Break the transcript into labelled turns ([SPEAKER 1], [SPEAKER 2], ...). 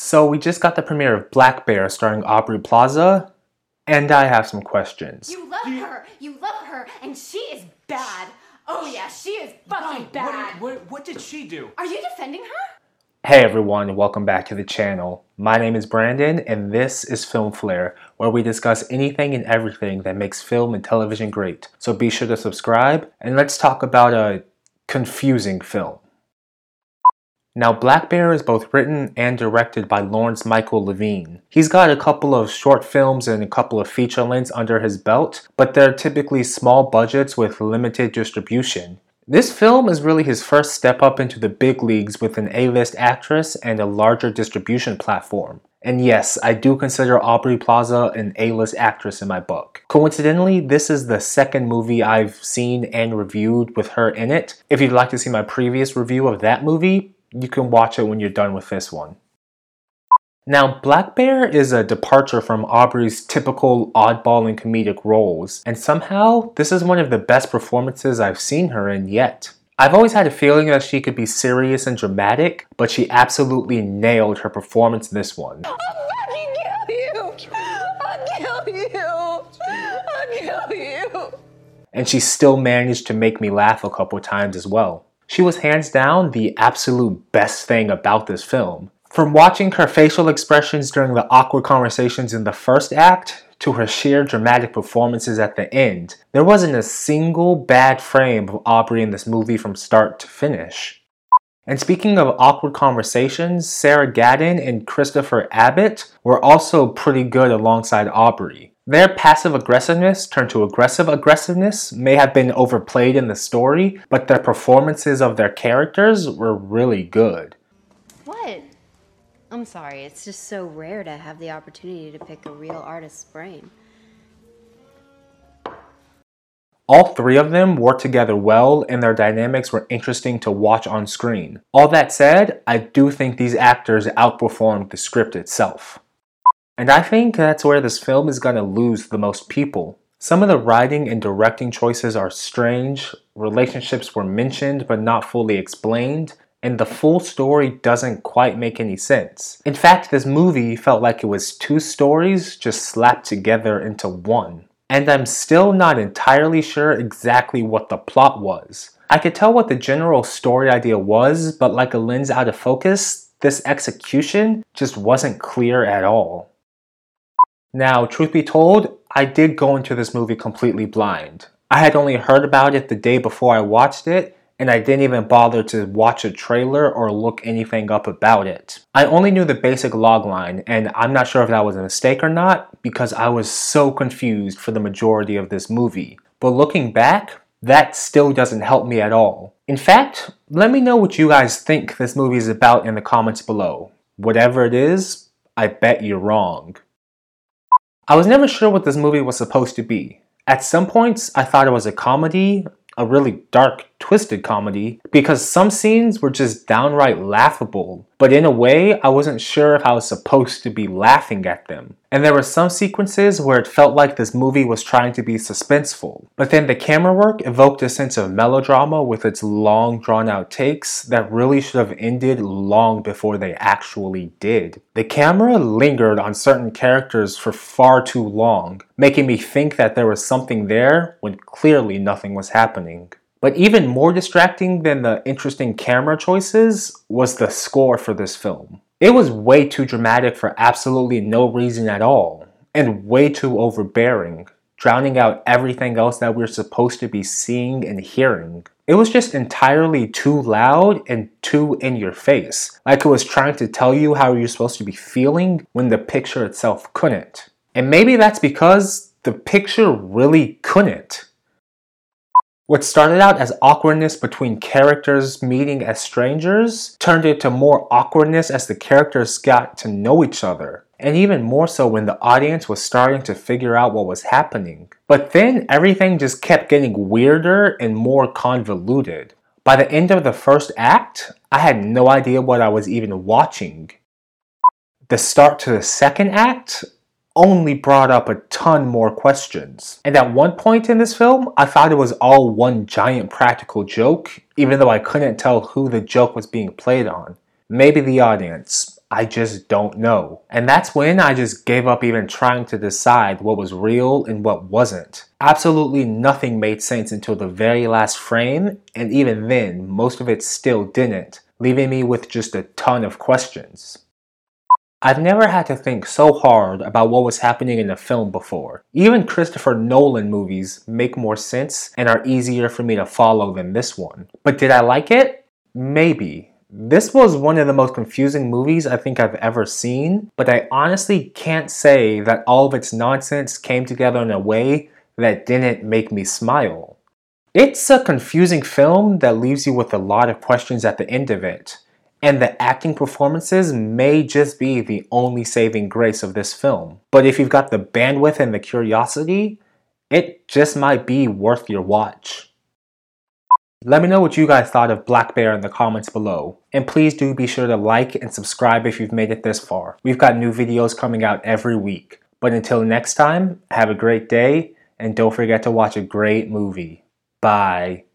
[SPEAKER 1] So we just got the premiere of Black Bear starring Aubrey Plaza, and I have some questions.
[SPEAKER 2] You love her. You love her, and she is bad. Oh yeah, she is fucking
[SPEAKER 3] What,
[SPEAKER 2] bad.
[SPEAKER 3] what, what did she do?
[SPEAKER 2] Are you defending her?
[SPEAKER 1] Hey everyone, welcome back to the channel. My name is Brandon, and this is Film Flare, where we discuss anything and everything that makes film and television great. So be sure to subscribe, and let's talk about a confusing film. Now, Black Bear is both written and directed by Lawrence Michael Levine. He's got a couple of short films and a couple of feature lengths under his belt, but they're typically small budgets with limited distribution. This film is really his first step up into the big leagues with an A-list actress and a larger distribution platform. And yes, I do consider Aubrey Plaza an A-list actress in my book. Coincidentally, this is the second movie I've seen and reviewed with her in it. If you'd like to see my previous review of that movie, you can watch it when you're done with this one. Now, Black Bear is a departure from Aubrey's typical oddball and comedic roles, and somehow this is one of the best performances I've seen her in yet. I've always had a feeling that she could be serious and dramatic, but she absolutely nailed her performance in this one.
[SPEAKER 4] I'll fucking kill you! I'll kill you! I'll kill you!
[SPEAKER 1] and she still managed to make me laugh a couple times as well. She was hands down the absolute best thing about this film. From watching her facial expressions during the awkward conversations in the first act to her sheer dramatic performances at the end, there wasn't a single bad frame of Aubrey in this movie from start to finish. And speaking of awkward conversations, Sarah Gadon and Christopher Abbott were also pretty good alongside Aubrey. Their passive aggressiveness turned to aggressive aggressiveness may have been overplayed in the story, but their performances of their characters were really good.
[SPEAKER 5] What? I'm sorry, it's just so rare to have the opportunity to pick a real artist's brain.
[SPEAKER 1] All three of them worked together well and their dynamics were interesting to watch on screen. All that said, I do think these actors outperformed the script itself. And I think that's where this film is going to lose the most people. Some of the writing and directing choices are strange, relationships were mentioned but not fully explained, and the full story doesn't quite make any sense. In fact, this movie felt like it was two stories just slapped together into one. And I'm still not entirely sure exactly what the plot was. I could tell what the general story idea was, but like a lens out of focus, this execution just wasn't clear at all. Now, truth be told, I did go into this movie completely blind. I had only heard about it the day before I watched it, and I didn't even bother to watch a trailer or look anything up about it. I only knew the basic logline, and I'm not sure if that was a mistake or not because I was so confused for the majority of this movie. But looking back, that still doesn't help me at all. In fact, let me know what you guys think this movie is about in the comments below. Whatever it is, I bet you're wrong. I was never sure what this movie was supposed to be. At some points, I thought it was a comedy, a really dark, twisted comedy, because some scenes were just downright laughable. But in a way, I wasn't sure if I was supposed to be laughing at them. And there were some sequences where it felt like this movie was trying to be suspenseful. But then the camera work evoked a sense of melodrama with its long, drawn out takes that really should have ended long before they actually did. The camera lingered on certain characters for far too long, making me think that there was something there when clearly nothing was happening. But even more distracting than the interesting camera choices was the score for this film. It was way too dramatic for absolutely no reason at all, and way too overbearing, drowning out everything else that we're supposed to be seeing and hearing. It was just entirely too loud and too in your face, like it was trying to tell you how you're supposed to be feeling when the picture itself couldn't. And maybe that's because the picture really couldn't. What started out as awkwardness between characters meeting as strangers turned into more awkwardness as the characters got to know each other, and even more so when the audience was starting to figure out what was happening. But then everything just kept getting weirder and more convoluted. By the end of the first act, I had no idea what I was even watching. The start to the second act, only brought up a ton more questions. And at one point in this film, I thought it was all one giant practical joke, even though I couldn't tell who the joke was being played on. Maybe the audience. I just don't know. And that's when I just gave up even trying to decide what was real and what wasn't. Absolutely nothing made sense until the very last frame, and even then, most of it still didn't, leaving me with just a ton of questions. I've never had to think so hard about what was happening in the film before. Even Christopher Nolan movies make more sense and are easier for me to follow than this one. But did I like it? Maybe. This was one of the most confusing movies I think I've ever seen, but I honestly can't say that all of its nonsense came together in a way that didn't make me smile. It's a confusing film that leaves you with a lot of questions at the end of it and the acting performances may just be the only saving grace of this film. But if you've got the bandwidth and the curiosity, it just might be worth your watch. Let me know what you guys thought of Black Bear in the comments below. And please do be sure to like and subscribe if you've made it this far. We've got new videos coming out every week. But until next time, have a great day and don't forget to watch a great movie. Bye.